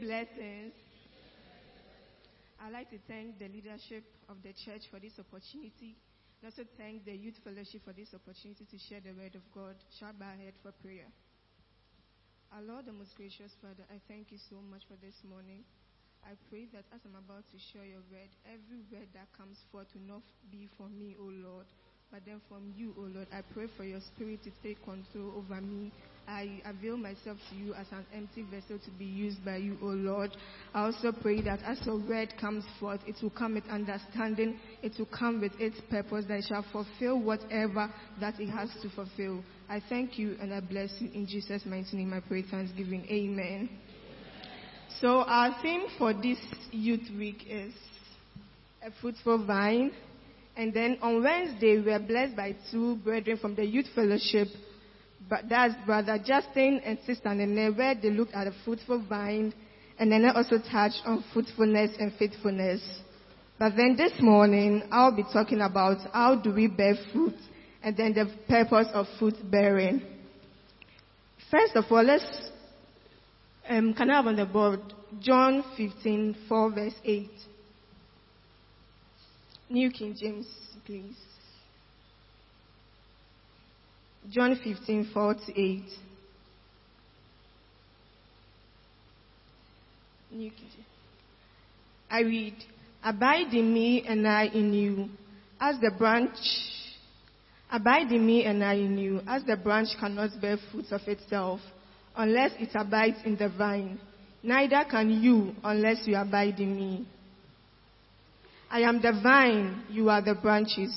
blessings. I'd like to thank the leadership of the church for this opportunity. And also thank the youth fellowship for this opportunity to share the word of God. Shall bow head for prayer. Our Lord, the most gracious Father, I thank you so much for this morning. I pray that as I'm about to share your word, every word that comes forth will not be from me, O Lord, but then from you, O Lord. I pray for your spirit to take control over me. I avail myself to you as an empty vessel to be used by you, O Lord. I also pray that as your word comes forth, it will come with understanding, it will come with its purpose, that it shall fulfill whatever that it has to fulfill. I thank you and I bless you in Jesus' mighty name. I pray thanksgiving. Amen. So our theme for this youth week is a fruitful vine. And then on Wednesday, we were blessed by two brethren from the youth fellowship. But that's Brother Justin and Sister Nene, they looked at a fruitful vine. And then they also touched on fruitfulness and faithfulness. But then this morning, I'll be talking about how do we bear fruit and then the purpose of fruit bearing. First of all, let's um, can I have on the board John 15, 4, verse 8? New King James, please. John 15, 4 to 8. New King James. I read, Abide in me and I in you, as the branch Abide in me and I in you, as the branch cannot bear fruit of itself unless it abides in the vine. Neither can you unless you abide in me. I am the vine, you are the branches.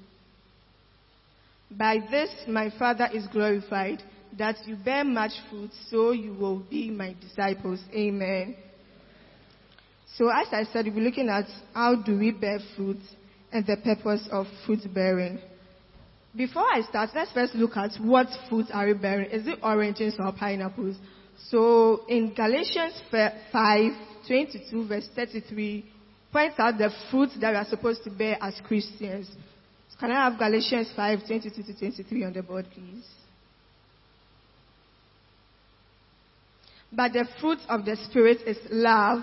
By this my Father is glorified, that you bear much fruit, so you will be my disciples. Amen. So as I said, we'll be looking at how do we bear fruit and the purpose of fruit bearing. Before I start, let's first look at what fruit are we bearing. Is it oranges or pineapples? So in Galatians 5, 22 verse 33, points out the fruit that we are supposed to bear as Christians. Can I have Galatians 5, 22 to 23 on the board, please? But the fruit of the Spirit is love,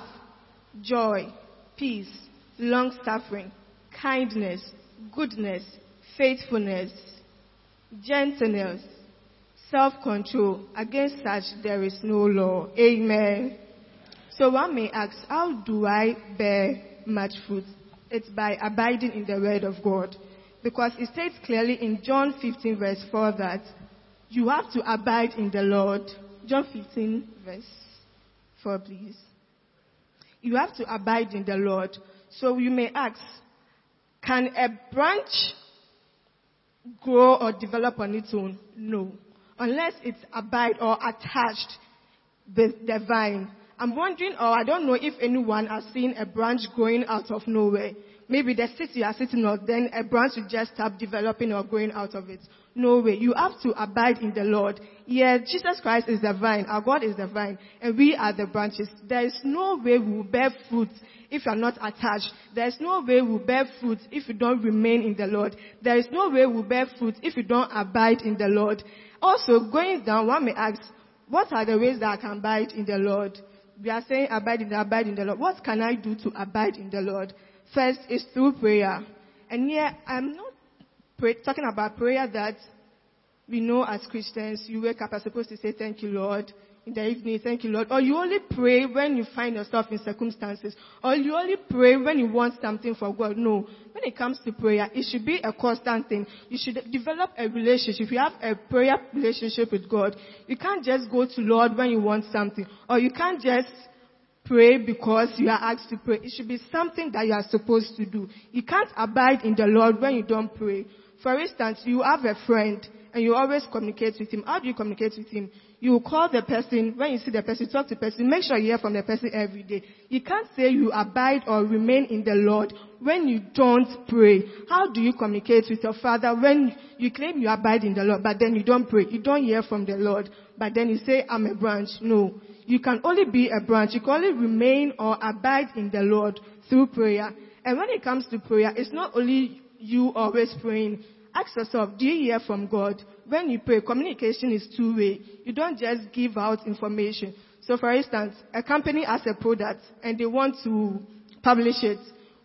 joy, peace, long suffering, kindness, goodness, faithfulness, gentleness, self-control. Against such there is no law. Amen. So one may ask, how do I bear much fruit? It's by abiding in the word of God. Because it states clearly in John 15 verse 4 that you have to abide in the Lord. John 15 verse 4 please. You have to abide in the Lord. So you may ask, can a branch grow or develop on its own? No. Unless it's abide or attached the, the vine. I'm wondering, or I don't know if anyone has seen a branch growing out of nowhere. Maybe the city you are sitting on, then a branch will just stop developing or growing out of it. No way. You have to abide in the Lord. Yeah, Jesus Christ is the vine. Our God is the vine. And we are the branches. There is no way we will bear fruit if you are not attached. There is no way we will bear fruit if you don't remain in the Lord. There is no way we will bear fruit if you don't abide in the Lord. Also, going down, one may ask, what are the ways that I can abide in the Lord? We are saying abide in the, abide in the Lord. What can I do to abide in the Lord? First is through prayer. And here, I'm not pray, talking about prayer that we know as Christians, you wake up, are supposed to say, thank you, Lord in the evening, thank you, Lord. Or you only pray when you find yourself in circumstances. Or you only pray when you want something for God. No. When it comes to prayer, it should be a constant thing. You should develop a relationship. You have a prayer relationship with God. You can't just go to Lord when you want something. Or you can't just pray because you are asked to pray. It should be something that you are supposed to do. You can't abide in the Lord when you don't pray. For instance, you have a friend and you always communicate with him. How do you communicate with him? You call the person, when you see the person, talk to the person, make sure you hear from the person every day. You can't say you abide or remain in the Lord when you don't pray. How do you communicate with your father when you claim you abide in the Lord, but then you don't pray? You don't hear from the Lord, but then you say, I'm a branch. No. You can only be a branch. You can only remain or abide in the Lord through prayer. And when it comes to prayer, it's not only you always praying. Ask yourself, do you hear from God? When you pray, communication is two-way. You don't just give out information. So for instance, a company has a product and they want to publish it.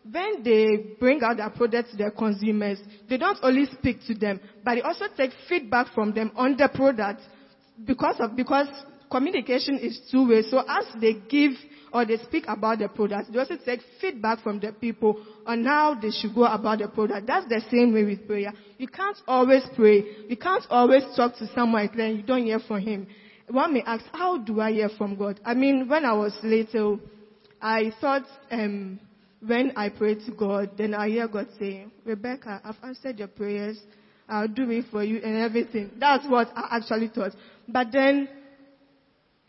When they bring out their product to their consumers, they don't only speak to them, but they also take feedback from them on the product because of, because communication is two way. So as they give or they speak about the product, they also take feedback from the people on how they should go about the product. That's the same way with prayer. You can't always pray. You can't always talk to someone and then you don't hear from him. One may ask, how do I hear from God? I mean, when I was little, I thought, um, when I pray to God, then I hear God saying, Rebecca, I've answered your prayers. I'll do it for you and everything. That's what I actually thought. But then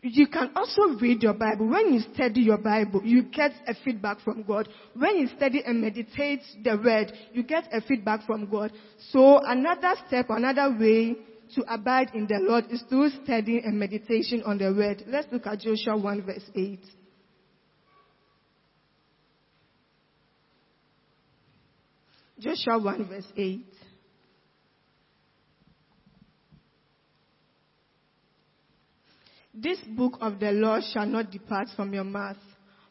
you can also read your Bible. When you study your Bible, you get a feedback from God. When you study and meditate the word, you get a feedback from God. So another step, another way to abide in the Lord is through studying and meditation on the word. Let's look at Joshua 1 verse 8. Joshua 1 verse 8. This book of the law shall not depart from your mouth,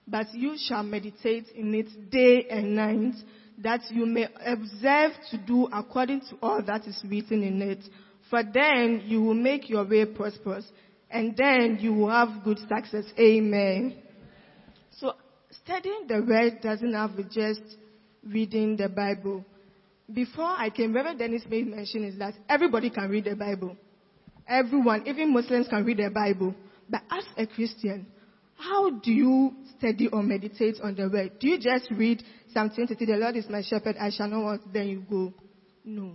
but you shall meditate in it day and night, that you may observe to do according to all that is written in it. For then you will make your way prosperous, and then you will have good success. Amen. So studying the word doesn't have just reading the Bible. Before I came, Reverend Dennis made mention is that everybody can read the Bible. Everyone, even Muslims can read the Bible. But as a Christian, how do you study or meditate on the word? Do you just read Psalm 23, the Lord is my shepherd, I shall not want, then you go? No.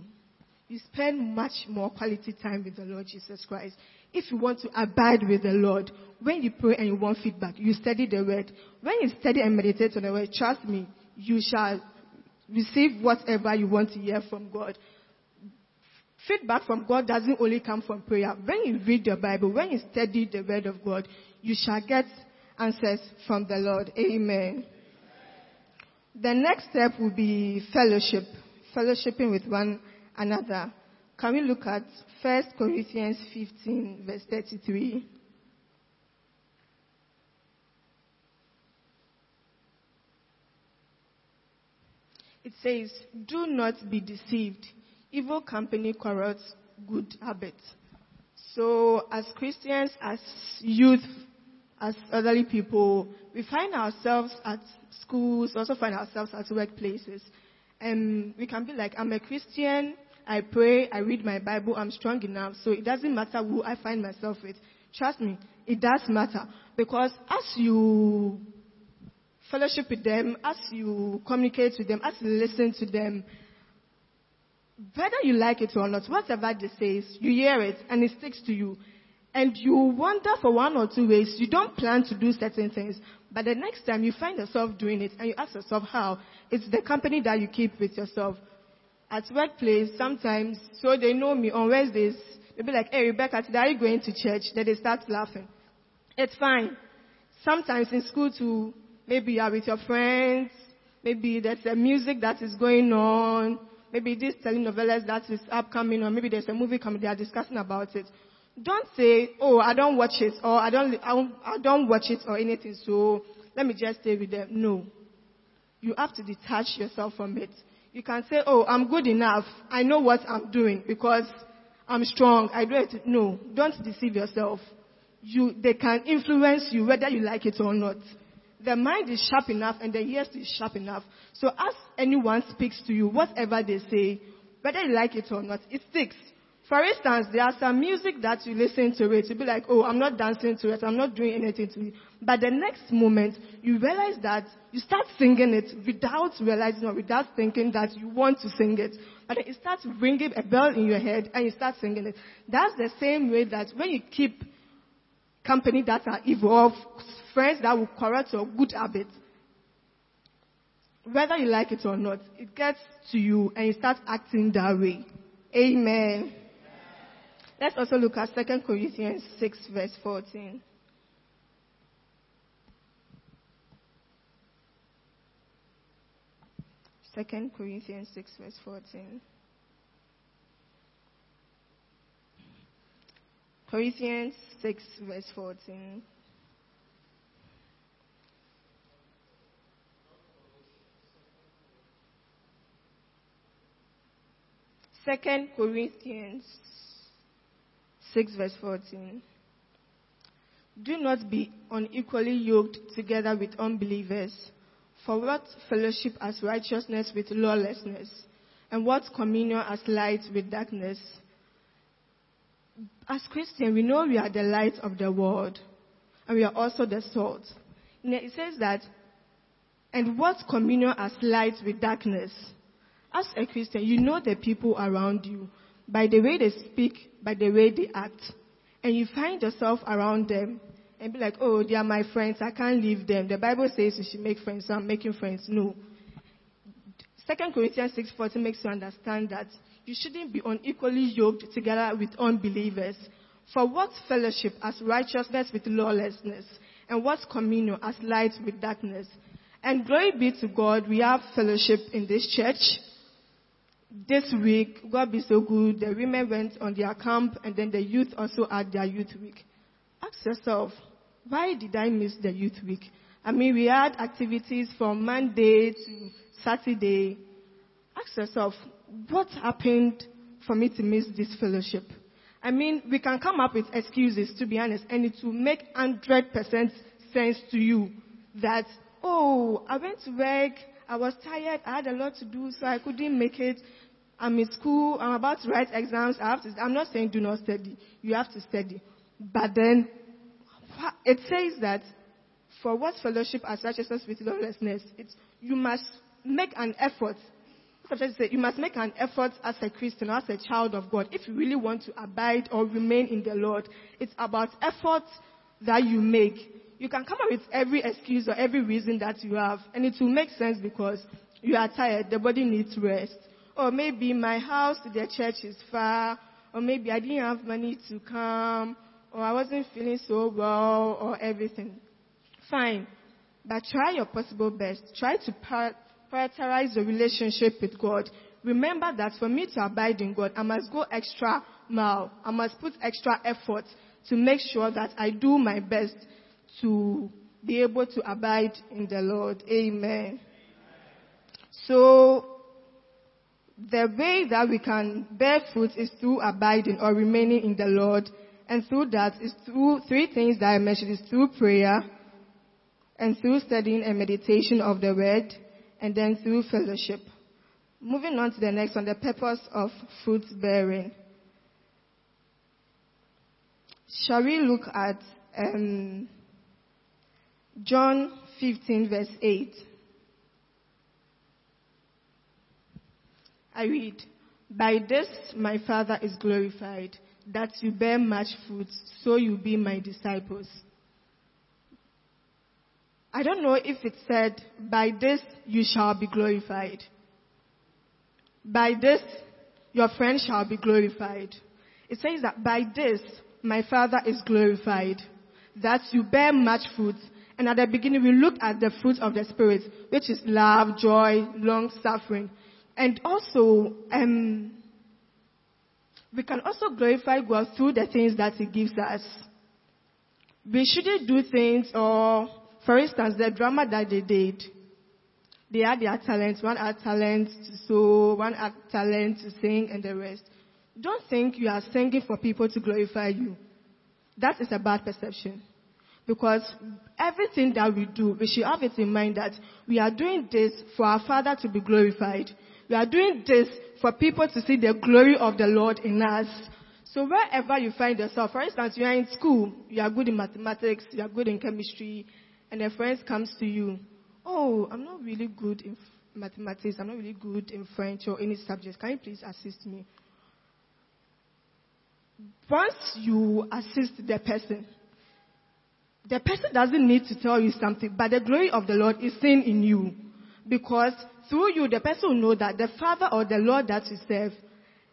You spend much more quality time with the Lord Jesus Christ. If you want to abide with the Lord, when you pray and you want feedback, you study the word. When you study and meditate on the word, trust me, you shall receive whatever you want to hear from God. Feedback from God doesn't only come from prayer. When you read the Bible, when you study the Word of God, you shall get answers from the Lord. Amen. The next step will be fellowship, fellowshipping with one another. Can we look at 1 Corinthians 15, verse 33? It says, Do not be deceived. Evil company corrupts good habits. So, as Christians, as youth, as elderly people, we find ourselves at schools, also find ourselves at workplaces. And we can be like, I'm a Christian, I pray, I read my Bible, I'm strong enough, so it doesn't matter who I find myself with. Trust me, it does matter. Because as you fellowship with them, as you communicate with them, as you listen to them, whether you like it or not, whatever they say, you hear it and it sticks to you. And you wonder for one or two ways, you don't plan to do certain things, but the next time you find yourself doing it and you ask yourself how, it's the company that you keep with yourself. At workplace, sometimes, so they know me on Wednesdays, they'll be like, hey Rebecca, today are you going to church? Then they start laughing. It's fine. Sometimes in school too, maybe you are with your friends, maybe there's a music that is going on, maybe this telenovelas that is upcoming, or maybe there's a movie coming, they are discussing about it. Don't say, oh, I don't watch it, or I don't, I don't watch it, or anything, so let me just stay with them. No. You have to detach yourself from it. You can say, oh, I'm good enough. I know what I'm doing because I'm strong. I do it. No. Don't deceive yourself. You, they can influence you whether you like it or not. The mind is sharp enough and the ears is sharp enough. So as anyone speaks to you, whatever they say, whether you like it or not, it sticks. For instance, there are some music that you listen to it, you'll be like, oh, I'm not dancing to it, I'm not doing anything to it. But the next moment, you realize that you start singing it without realizing or without thinking that you want to sing it. But it starts ringing a bell in your head and you start singing it. That's the same way that when you keep company that are evil, friends that will correct your good habits, whether you like it or not, it gets to you and you start acting that way. Amen. Let's also look at 2 Corinthians 6 verse 14. Second Corinthians 6 verse 14. Corinthians 6 verse 14. Second Corinthians 6 verse 14. Do not be unequally yoked together with unbelievers. For what fellowship has righteousness with lawlessness? And what communion has light with darkness? As Christians, we know we are the light of the world. And we are also the salt. It says that, and what communion has light with darkness? As a Christian, you know the people around you by the way they speak, by the way they act. And you find yourself around them and be like, oh, they are my friends. I can't leave them. The Bible says you should make friends, so I'm making friends. No. 2 Corinthians 6.40 makes you understand that you shouldn't be unequally yoked together with unbelievers. For what fellowship as righteousness with lawlessness? And what communion as light with darkness? And glory be to God, we have fellowship in this church this week, God be so good, the women went on their camp and then the youth also had their youth week. Ask yourself, why did I miss the youth week? I mean, we had activities from Monday to Saturday. Ask yourself, what happened for me to miss this fellowship? I mean, we can come up with excuses, to be honest, and it will make 100% sense to you that, oh, I went to work, I was tired, I had a lot to do, so I couldn't make it. I'm in school, I'm about to write exams, I have to, I'm not saying do not study, you have to study. But then, it says that for what fellowship as righteousness with lawlessness, it's, you must make an effort. Say, you must make an effort as a Christian, as a child of God. If you really want to abide or remain in the Lord, it's about effort that you make. You can come up with every excuse or every reason that you have, and it will make sense because you are tired, the body needs rest or maybe my house to the church is far, or maybe I didn't have money to come, or I wasn't feeling so well, or everything. Fine. But try your possible best. Try to prioritize the relationship with God. Remember that for me to abide in God, I must go extra mile. I must put extra effort to make sure that I do my best to be able to abide in the Lord. Amen. So the way that we can bear fruit is through abiding or remaining in the Lord. And through that is through three things that I mentioned is through prayer and through studying and meditation of the word and then through fellowship. Moving on to the next one, the purpose of fruit bearing. Shall we look at um, John 15 verse 8? I read, By this my Father is glorified, that you bear much fruit, so you be my disciples. I don't know if it said, By this you shall be glorified. By this your friend shall be glorified. It says that by this my Father is glorified, that you bear much fruit. And at the beginning we looked at the fruit of the Spirit, which is love, joy, long suffering, and also, um, we can also glorify God through the things that He gives us. We shouldn't do things, or, for instance, the drama that they did. They had their talents. One had talent to sew, one had talent to sing, and the rest. Don't think you are singing for people to glorify you. That is a bad perception. Because everything that we do, we should have it in mind that we are doing this for our Father to be glorified. We are doing this for people to see the glory of the Lord in us. So wherever you find yourself, for instance, you are in school, you are good in mathematics, you are good in chemistry, and a friend comes to you, oh, I'm not really good in mathematics, I'm not really good in French or any subject. Can you please assist me? Once you assist the person, the person doesn't need to tell you something, but the glory of the Lord is seen in you. Because through you, the person will know that the Father or the Lord that you serve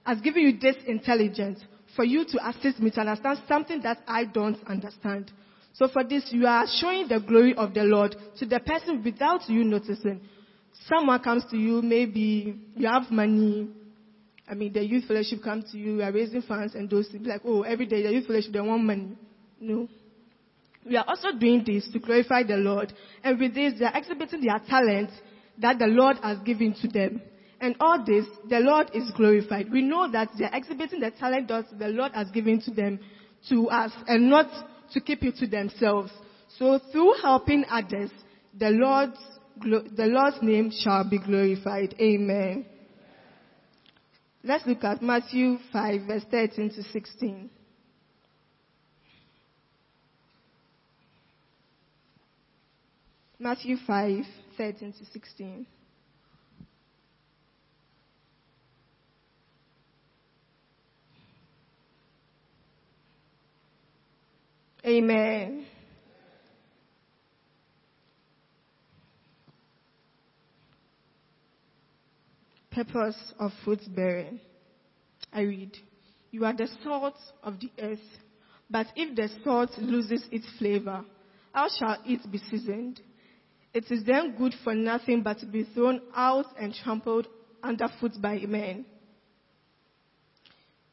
has given you this intelligence for you to assist me to understand something that I don't understand. So for this, you are showing the glory of the Lord to the person without you noticing. Someone comes to you, maybe you have money. I mean, the youth fellowship comes to you, you are raising funds, and those be like, oh, every day the youth fellowship, they want money. No. We are also doing this to glorify the Lord. And with this, they are exhibiting their talent that the Lord has given to them. And all this, the Lord is glorified. We know that they are exhibiting the talent that the Lord has given to them, to us, and not to keep it to themselves. So through helping others, the Lord's, the Lord's name shall be glorified. Amen. Let's look at Matthew 5 verse 13 to 16. Matthew 5, 13 to 16. Amen. Purpose of fruit bearing. I read, You are the salt of the earth, but if the salt loses its flavor, how shall it be seasoned? It is then good for nothing but to be thrown out and trampled underfoot by men.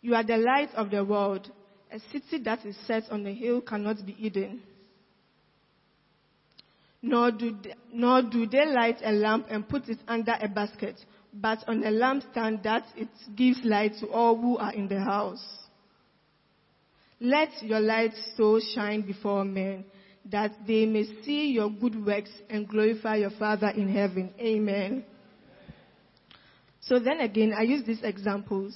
You are the light of the world. A city that is set on a hill cannot be hidden. Nor do, they, nor do they light a lamp and put it under a basket, but on a lampstand that it gives light to all who are in the house. Let your light so shine before men that they may see your good works and glorify your Father in heaven. Amen. So then again, I use these examples.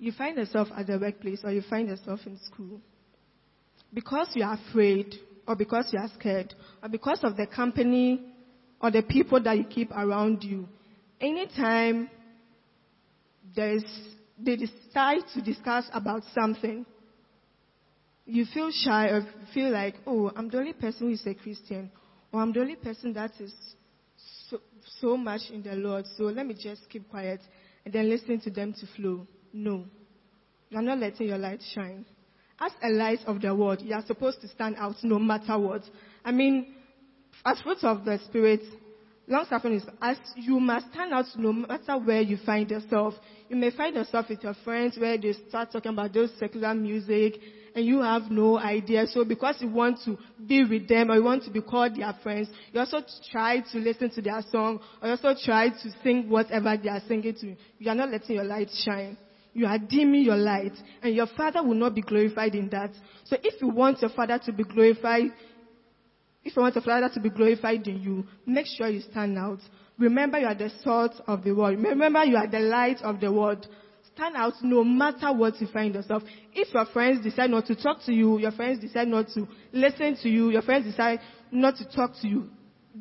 You find yourself at the workplace or you find yourself in school. Because you are afraid or because you are scared or because of the company or the people that you keep around you, anytime there is, they decide to discuss about something, you feel shy or feel like, oh, I'm the only person who is a Christian, or I'm the only person that is so, so much in the Lord, so let me just keep quiet and then listen to them to flow. No. You're not letting your light shine. As a light of the world, you are supposed to stand out no matter what. I mean, as fruits of the Spirit, long suffering is as you must stand out no matter where you find yourself. You may find yourself with your friends where they start talking about those secular music and you have no idea. So because you want to be with them or you want to be called their friends, you also try to listen to their song or you also try to sing whatever they are singing to you. You are not letting your light shine. You are dimming your light and your father will not be glorified in that. So if you want your father to be glorified, if you want your father to be glorified in you, make sure you stand out. Remember you are the salt of the world. Remember you are the light of the world stand out no matter what you find yourself. If your friends decide not to talk to you, your friends decide not to listen to you, your friends decide not to talk to you,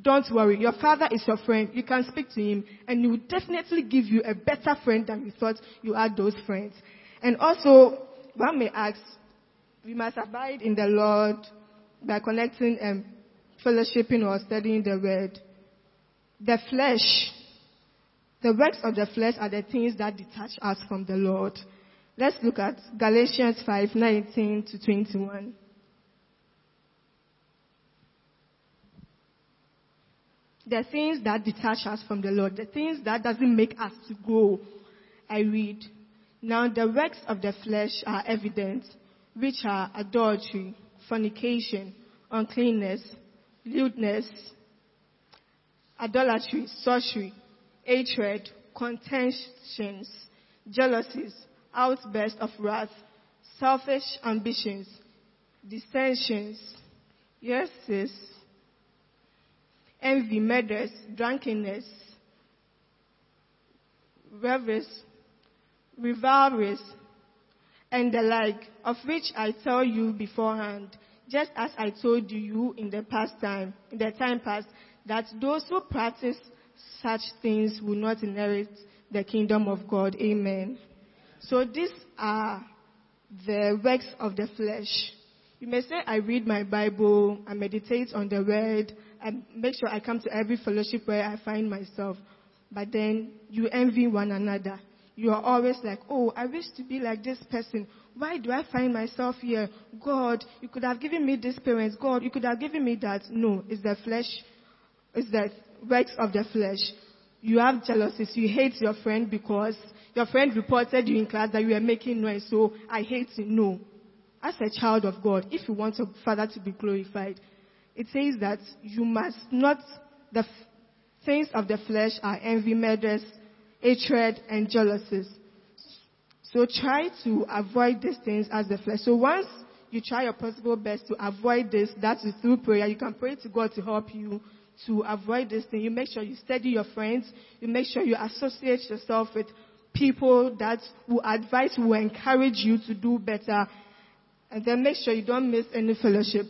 don't worry. Your father is your friend. You can speak to him and he will definitely give you a better friend than you thought you had those friends. And also, one may ask, we must abide in the Lord by connecting and fellowshipping or studying the word. The flesh the works of the flesh are the things that detach us from the Lord. Let's look at Galatians 5:19 to 21. The things that detach us from the Lord, the things that doesn't make us to grow. I read. Now the works of the flesh are evident, which are adultery, fornication, uncleanness, lewdness, idolatry, sorcery, hatred, contentions, jealousies, outbursts of wrath, selfish ambitions, dissensions, yes, sis, envy, murders, drunkenness, revelries, rivalries, and the like, of which I tell you beforehand, just as I told you in the past time, in the time past, that those who practice such things will not inherit the kingdom of God. Amen. So these are the works of the flesh. You may say, I read my Bible, I meditate on the word, I make sure I come to every fellowship where I find myself. But then you envy one another. You are always like, oh, I wish to be like this person. Why do I find myself here? God, you could have given me this parents. God, you could have given me that. No, it's the flesh. It's the works of the flesh. You have jealousies. You hate your friend because your friend reported you in class that you were making noise. So I hate you. No. As a child of God, if you want your Father to be glorified, it says that you must not, the things of the flesh are envy, murders, hatred, and jealousies. So try to avoid these things as the flesh. So once you try your possible best to avoid this, that is through prayer. You can pray to God to help you to avoid this thing. You make sure you study your friends. You make sure you associate yourself with people that will advise, will encourage you to do better. And then make sure you don't miss any fellowship.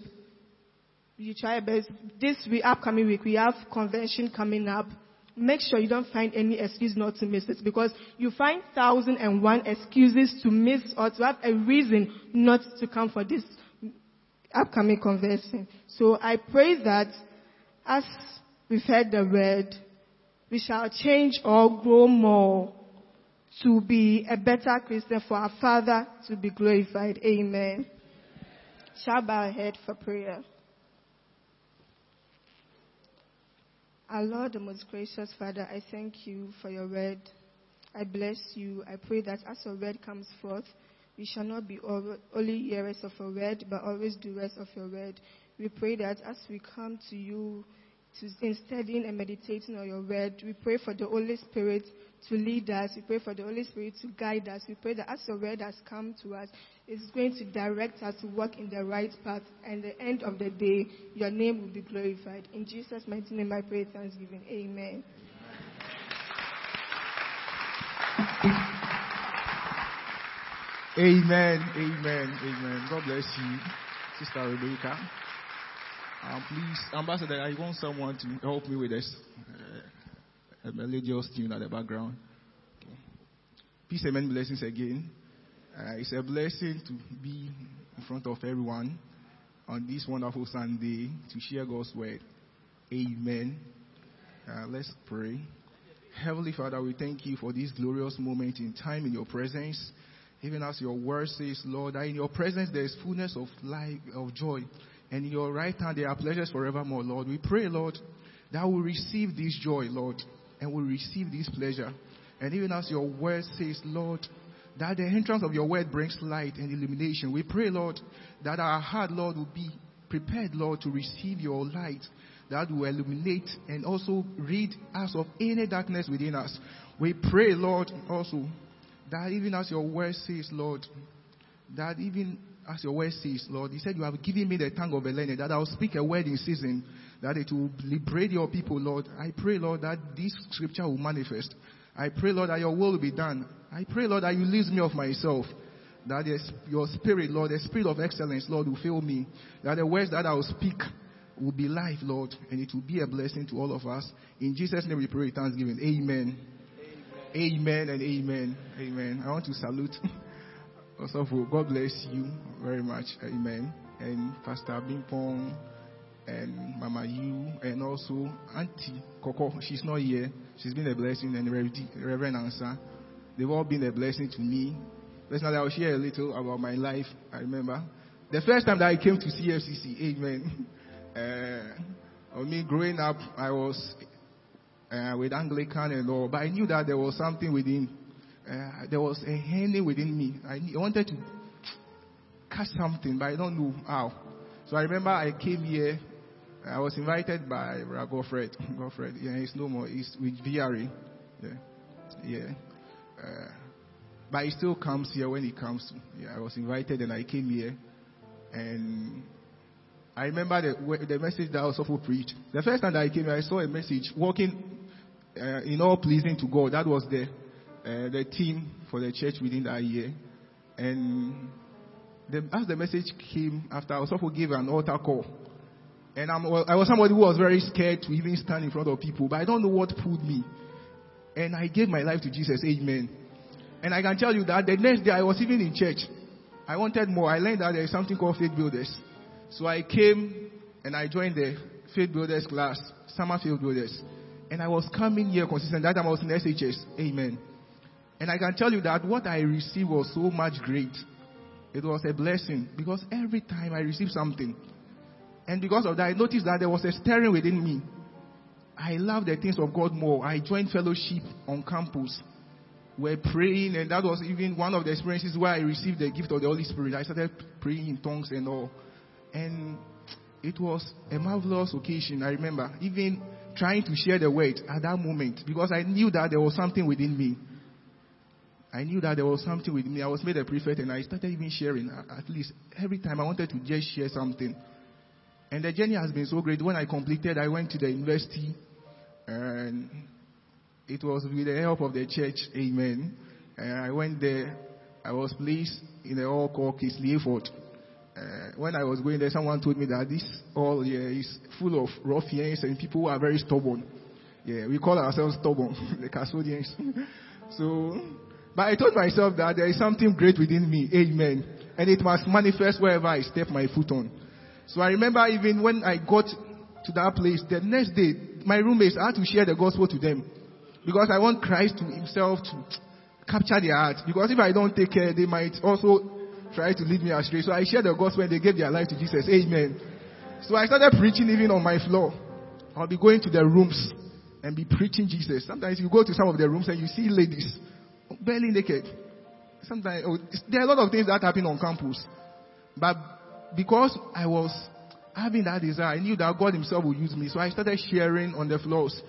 You try best. This week, upcoming week, we have convention coming up. Make sure you don't find any excuse not to miss it because you find thousand and one excuses to miss or to have a reason not to come for this upcoming convention. So I pray that as we've heard the word, we shall change or grow more to be a better Christian for our Father to be glorified. Amen. Shall bow our head for prayer. Our Lord, the most gracious Father, I thank you for your word. I bless you. I pray that as your word comes forth, we shall not be only hearers of your word, but always doers of your word. We pray that as we come to you to, in studying and meditating on your word, we pray for the Holy Spirit to lead us. We pray for the Holy Spirit to guide us. We pray that as your word has come to us, it's going to direct us to walk in the right path. And at the end of the day, your name will be glorified. In Jesus' mighty name, I pray thanksgiving. Amen. Amen. Amen. Amen. God bless you, Sister Rebecca. Um, please, Ambassador, I want someone to help me with this. A melodious tune at the background. Okay. Peace and many blessings again. Uh, it's a blessing to be in front of everyone on this wonderful Sunday to share God's word. Amen. Uh, let's pray. Heavenly Father, we thank you for this glorious moment in time in your presence. Even as your word says, Lord, that in your presence there is fullness of life, of joy and in your right hand there are pleasures forevermore, Lord. We pray, Lord, that we receive this joy, Lord, and we receive this pleasure. And even as your word says, Lord, that the entrance of your word brings light and illumination. We pray, Lord, that our heart, Lord, will be prepared, Lord, to receive your light that will illuminate and also rid us of any darkness within us. We pray, Lord, also that even as your word says, Lord, that even as your word says, Lord, you said you have given me the tongue of a learned, that I will speak a word in season, that it will liberate your people, Lord. I pray, Lord, that this scripture will manifest. I pray, Lord, that your will will be done. I pray, Lord, that you leave me of myself. That your spirit, Lord, the spirit of excellence, Lord, will fill me. That the words that I will speak will be life, Lord, and it will be a blessing to all of us. In Jesus' name we pray thanksgiving. Amen. Amen, amen and amen. Amen. I want to salute Also, God bless you very much. Amen. And Pastor Bimpong and Mama Yu and also Auntie Coco. She's not here. She's been a blessing and Reverend Ansa. They've all been a blessing to me. Let's now I'll share a little about my life. I remember the first time that I came to CFCC. Amen. Uh, me growing up, I was uh, with Anglican and all, but I knew that there was something within uh, there was a hand within me. I, I wanted to catch something, but I don't know how. So I remember I came here. I was invited by Godfred. Godfred, yeah, he's no more. He's with VRA. Yeah, yeah. Uh, but he still comes here when he comes. Yeah, I was invited and I came here, and I remember the, the message that I was supposed to preach. The first time that I came here, I saw a message walking uh, in all pleasing to God. That was there uh, the team for the church within that year. And the, as the message came after, I to give an altar call. And I'm, I was somebody who was very scared to even stand in front of people, but I don't know what pulled me. And I gave my life to Jesus. Amen. And I can tell you that the next day I was even in church. I wanted more. I learned that there is something called faith builders. So I came and I joined the faith builders class, summer faith builders. And I was coming here consistent. That time I was in SHS. Amen. And I can tell you that what I received was so much great. It was a blessing because every time I received something, and because of that, I noticed that there was a stirring within me. I love the things of God more. I joined fellowship on campus. We're praying, and that was even one of the experiences where I received the gift of the Holy Spirit. I started praying in tongues and all. And it was a marvelous occasion. I remember even trying to share the word at that moment because I knew that there was something within me. I knew that there was something with me. I was made a prefect and I started even sharing. At least every time I wanted to just share something. And the journey has been so great. When I completed, I went to the university and it was with the help of the church. Amen. And I went there. I was placed in a hall called Casely Hayford. Uh, when I was going there, someone told me that this hall here is full of ruffians and people who are very stubborn. Yeah, we call ourselves stubborn, the custodians. so but I told myself that there is something great within me. Amen. And it must manifest wherever I step my foot on. So I remember even when I got to that place, the next day, my roommates, I had to share the gospel to them. Because I want Christ to himself to capture their heart. Because if I don't take care, they might also try to lead me astray. So I shared the gospel and they gave their life to Jesus. Amen. So I started preaching even on my floor. I'll be going to the rooms and be preaching Jesus. Sometimes you go to some of the rooms and you see ladies barely naked. Sometimes oh, there are a lot of things that happen on campus, but because I was having that desire, I knew that God Himself would use me. So I started sharing on the floors.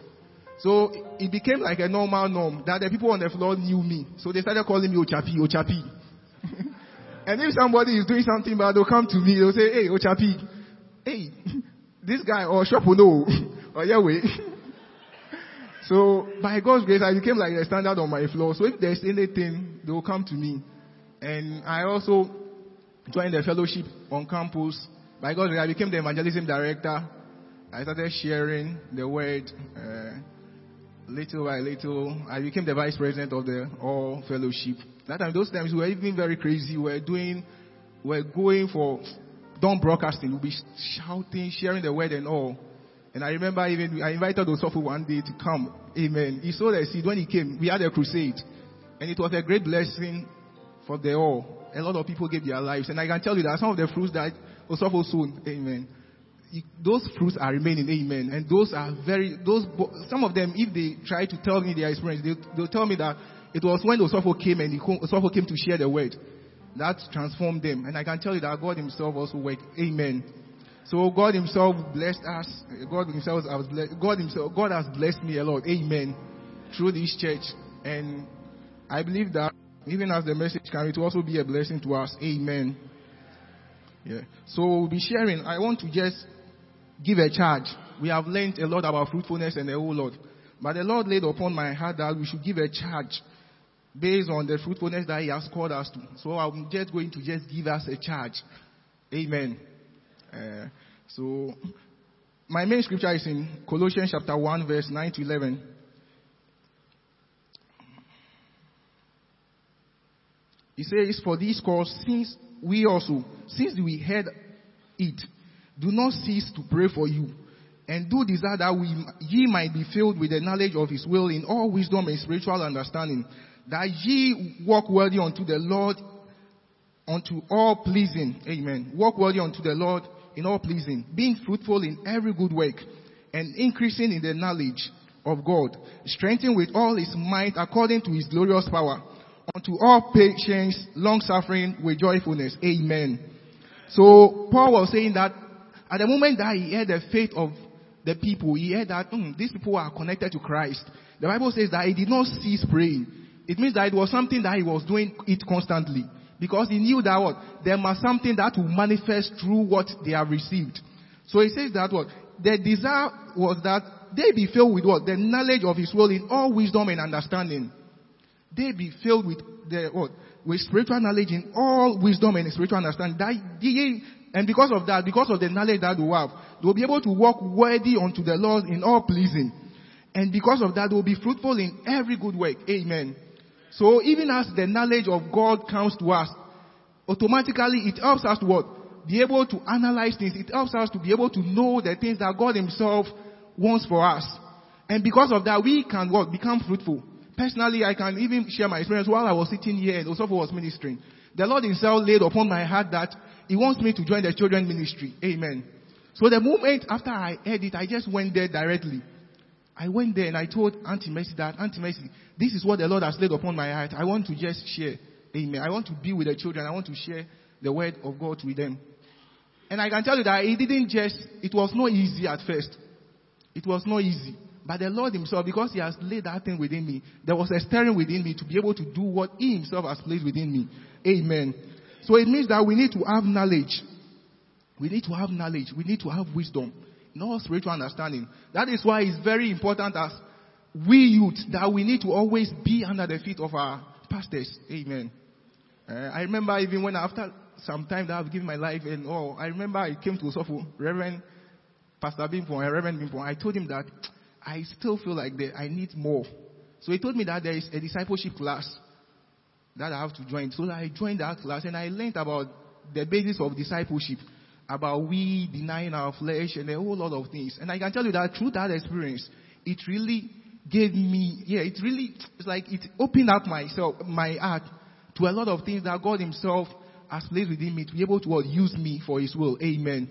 So it became like a normal norm that the people on the floor knew me. So they started calling me Ochapi, Ochapi. and if somebody is doing something bad, they'll come to me. They'll say, Hey, Ochapi, hey, this guy or shop will know. or yeah, wait. So by God's grace, I became like a standard on my floor. So if there's anything, they will come to me. And I also joined the fellowship on campus. By grace, I became the evangelism director. I started sharing the word uh, little by little. I became the vice president of the All Fellowship. That time, those times, we were even very crazy. We were doing, we were going for dawn broadcasting. We'll be shouting, sharing the word and all. And I remember even I invited Osofo one day to come. Amen. He saw the seed when he came. We had a crusade. And it was a great blessing for the all. A lot of people gave their lives. And I can tell you that some of the fruits that Osofo soon. Amen. Those fruits are remaining. Amen. And those are very, those, some of them, if they try to tell me their experience, they, they'll tell me that it was when Osofo came and Osofo came to share the word that transformed them. And I can tell you that God Himself also worked. Amen. So God Himself blessed us. God Himself has blessed, God Himself, God has blessed me a lot. Amen. Through this church. And I believe that even as the message can, it also be a blessing to us. Amen. Yeah. So we'll be sharing. I want to just give a charge. We have learned a lot about fruitfulness and a whole lot. But the Lord laid upon my heart that we should give a charge based on the fruitfulness that He has called us to. So I'm just going to just give us a charge. Amen. Uh, so, my main scripture is in Colossians chapter 1, verse 9 to 11. He says, For this cause, since we also, since we heard it, do not cease to pray for you, and do desire that we, ye might be filled with the knowledge of his will in all wisdom and spiritual understanding, that ye walk worthy unto the Lord, unto all pleasing. Amen. Walk worthy unto the Lord in all pleasing, being fruitful in every good work, and increasing in the knowledge of God, strengthened with all his might according to his glorious power, unto all patience, long suffering with joyfulness. Amen. So Paul was saying that at the moment that he heard the faith of the people, he heard that mm, these people are connected to Christ. The Bible says that he did not cease praying. It means that it was something that he was doing it constantly. Because he knew that what? There must something that will manifest through what they have received. So he says that what? The desire was that they be filled with what? The knowledge of his will in all wisdom and understanding. They be filled with the what? with spiritual knowledge in all wisdom and spiritual understanding. That ye, and because of that, because of the knowledge that they have, they will be able to walk worthy unto the Lord in all pleasing. And because of that, they will be fruitful in every good work. Amen. So even as the knowledge of God comes to us, automatically it helps us to what? Be able to analyze things. It helps us to be able to know the things that God Himself wants for us. And because of that, we can what? Become fruitful. Personally, I can even share my experience while I was sitting here and also was ministering. The Lord Himself laid upon my heart that He wants me to join the children ministry. Amen. So the moment after I heard it, I just went there directly. I went there and I told Auntie Mercy that, Auntie Mercy, this is what the Lord has laid upon my heart. I want to just share. Amen. I want to be with the children. I want to share the word of God with them. And I can tell you that it didn't just, it was not easy at first. It was not easy. But the Lord Himself, because He has laid that thing within me, there was a stirring within me to be able to do what He Himself has placed within me. Amen. So it means that we need to have knowledge. We need to have knowledge. We need to have wisdom. No spiritual understanding. That is why it's very important as we youth that we need to always be under the feet of our pastors. Amen. Uh, I remember even when after some time that I've given my life and oh, I remember I came to Osofo, Reverend Pastor Bimpon, Reverend Bimpon. I told him that I still feel like I need more. So he told me that there is a discipleship class that I have to join. So I joined that class and I learned about the basis of discipleship, about we denying our flesh and a whole lot of things. And I can tell you that through that experience, it really gave me, yeah, it really, it's like it opened up myself, my heart to a lot of things that God Himself has placed within me to be able to use me for His will. Amen.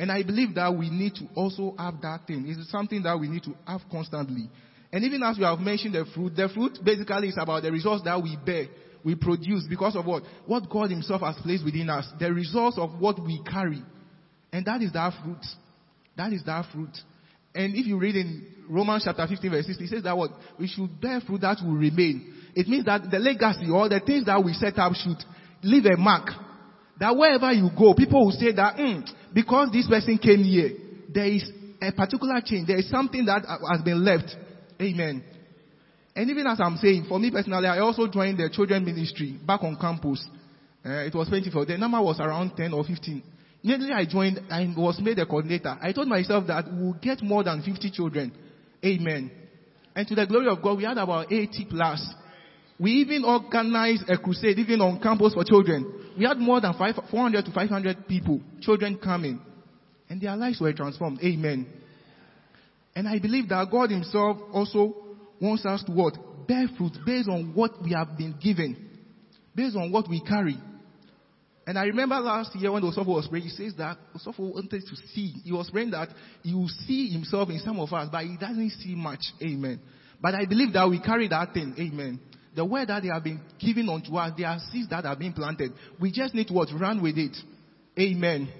And I believe that we need to also have that thing. It's something that we need to have constantly. And even as we have mentioned the fruit, the fruit basically is about the results that we bear, we produce because of what? What God Himself has placed within us. The results of what we carry. And that is that fruit. That is that fruit. And if you read in Romans chapter 15 verse 60, it says that what? We should bear fruit that will remain. It means that the legacy or the things that we set up should leave a mark. That wherever you go, people will say that, mm, because this person came here, there is a particular change. There is something that has been left. Amen. And even as I'm saying, for me personally, I also joined the children ministry back on campus. Uh, it was 24. The number was around 10 or 15. Immediately I joined, I was made a coordinator. I told myself that we'll get more than 50 children. Amen. And to the glory of God, we had about 80 plus. We even organized a crusade, even on campus for children. We had more than 400 to 500 people, children coming. And their lives were transformed. Amen. And I believe that God Himself also wants us to what? Bear fruit based on what we have been given. Based on what we carry. And I remember last year when Osofo was praying, he says that Osofo wanted to see. He was praying that he will see himself in some of us, but he doesn't see much. Amen. But I believe that we carry that thing. Amen. The word that they have been given unto us, there are seeds that have been planted. We just need to what? Run with it. Amen.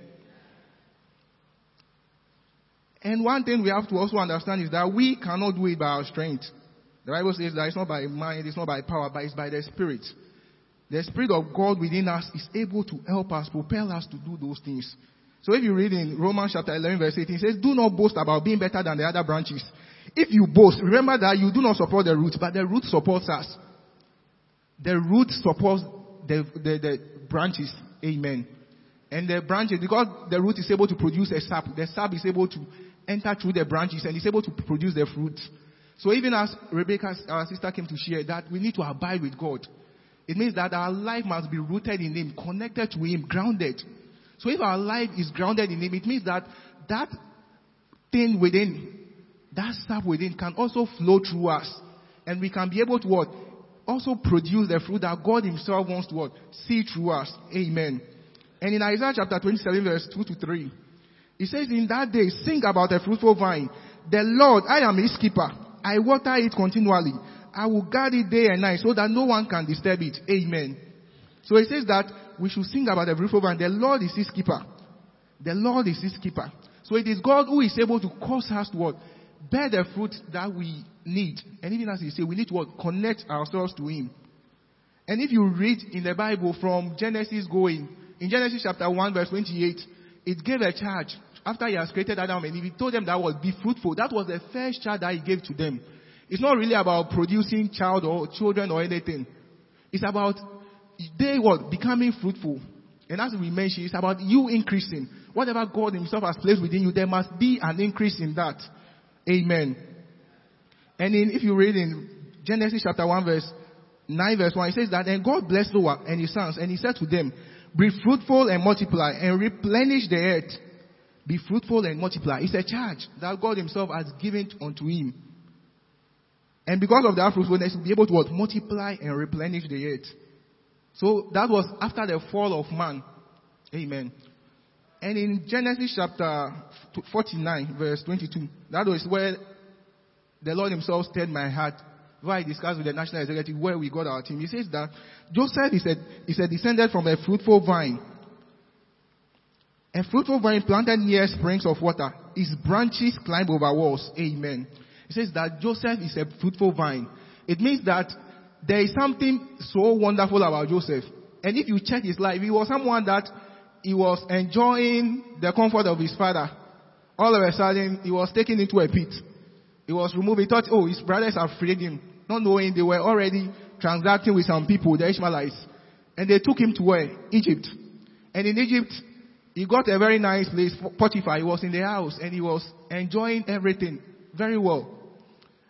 And one thing we have to also understand is that we cannot do it by our strength. The Bible says that it's not by mind, it's not by power, but it's by the Spirit. The Spirit of God within us is able to help us, propel us to do those things. So if you read in Romans chapter 11 verse 18, it says, do not boast about being better than the other branches. If you boast, remember that you do not support the root, but the root supports us. The root supports the, the, the branches. Amen. And the branches, because the root is able to produce a sap, the sap is able to enter through the branches and is able to produce the fruit. So even as Rebecca, our sister, came to share that we need to abide with God. It means that our life must be rooted in Him, connected to Him, grounded. So if our life is grounded in Him, it means that that thing within, that sap within can also flow through us. And we can be able to what? Also produce the fruit that God Himself wants to what? See through us. Amen. And in Isaiah chapter 27 verse 2 to 3, it says, in that day, sing about a fruitful vine. The Lord, I am his keeper. I water it continually. I will guard it day and night so that no one can disturb it. Amen. So it says that we should sing about the fruitful vine. The Lord is his keeper. The Lord is his keeper. So it is God who is able to cause us to what? Bear the fruit that we need. And even as he said, we need to what? Connect ourselves to him. And if you read in the Bible from Genesis going, in Genesis chapter 1 verse 28, it gave a charge after he has created Adam and Eve, he told them that was be fruitful. That was the first child that he gave to them. It's not really about producing child or children or anything. It's about they what becoming fruitful. And as we mentioned, it's about you increasing. Whatever God Himself has placed within you, there must be an increase in that. Amen. And in, if you read in Genesis chapter 1 verse 9 verse 1, it says that, and God blessed Noah and his sons, and he said to them, be fruitful and multiply and replenish the earth. Be fruitful and multiply. It's a charge that God himself has given unto him. And because of that fruitfulness, he'll be able to what? Multiply and replenish the earth. So that was after the fall of man. Amen. And in Genesis chapter 49 verse 22, that was where the Lord himself stirred my heart where I discussed with the national executive where we got our team. He says that Joseph is a, is a descendant from a fruitful vine. A fruitful vine planted near springs of water. Its branches climb over walls. Amen. He says that Joseph is a fruitful vine. It means that there is something so wonderful about Joseph. And if you check his life, he was someone that he was enjoying the comfort of his father. All of a sudden, he was taken into a pit. He was removed. He thought, oh, his brothers have freed him. Not knowing they were already transacting with some people, the Ishmaelites. And they took him to where? Egypt. And in Egypt, he got a very nice place. Potiphar, he was in the house and he was enjoying everything very well.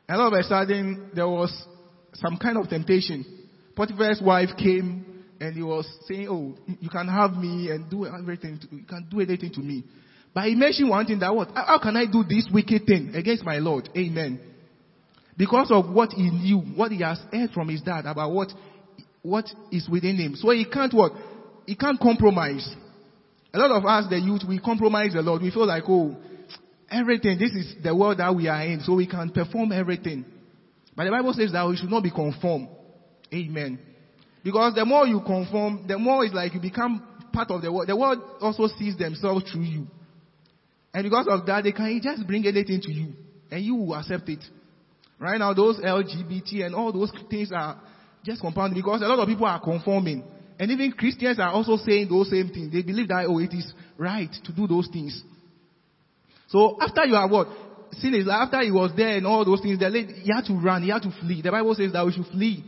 And all of a sudden, there was some kind of temptation. Potiphar's wife came and he was saying, oh, you can have me and do everything, to, you can do anything to me. But he mentioned one thing that what? How can I do this wicked thing against my Lord? Amen. Because of what he knew, what he has heard from his dad about what, what is within him. So he can't what? He can't compromise. A lot of us, the youth, we compromise a lot. We feel like, oh, everything, this is the world that we are in, so we can perform everything. But the Bible says that we should not be conformed. Amen. Because the more you conform, the more it's like you become part of the world. The world also sees themselves through you. And because of that, they can just bring anything to you. And you will accept it. Right now, those LGBT and all those things are just compounded because a lot of people are conforming. And even Christians are also saying those same things. They believe that, oh, it is right to do those things. So after you are what? Sin is after he was there and all those things, the lady, he had to run, he had to flee. The Bible says that we should flee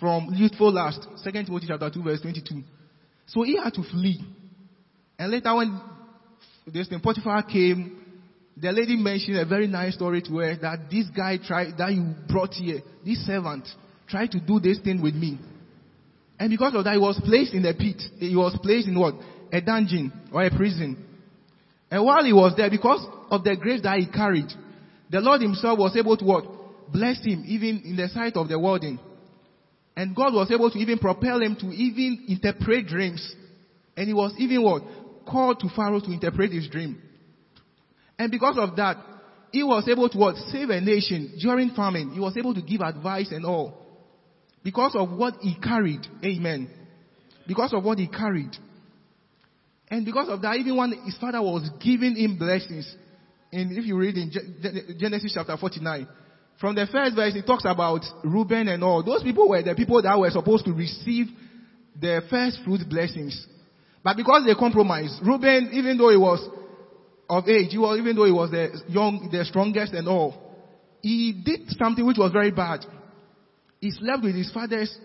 from youthful lust. Second Timothy chapter 2 verse 22. So he had to flee. And later when this thing Potiphar came, the lady mentioned a very nice story to her that this guy tried, that you brought here, this servant, tried to do this thing with me. And because of that, he was placed in a pit. He was placed in what? A dungeon or a prison. And while he was there, because of the grace that he carried, the Lord himself was able to what? Bless him even in the sight of the warden. And God was able to even propel him to even interpret dreams. And he was even what? Called to Pharaoh to interpret his dream. And because of that, he was able to what? Save a nation during famine. He was able to give advice and all. Because of what he carried. Amen. Because of what he carried. And because of that, even when his father was giving him blessings, and if you read in Genesis chapter 49, from the first verse, it talks about Reuben and all. Those people were the people that were supposed to receive the first fruit blessings. But because they compromised, Reuben, even though he was of age, he was, even though he was the young, the strongest and all, he did something which was very bad. He slept with his father's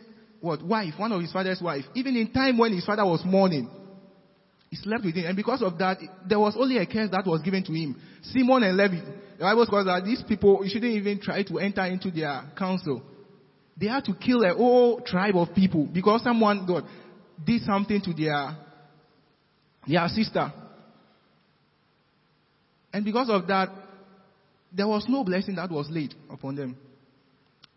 what wife, one of his father's wife, even in time when his father was mourning. Slept with him. And because of that, there was only a curse that was given to him. Simeon and Levi. The Bible says that these people, you shouldn't even try to enter into their council. They had to kill a whole tribe of people because someone, God, did something to their, their sister. And because of that, there was no blessing that was laid upon them.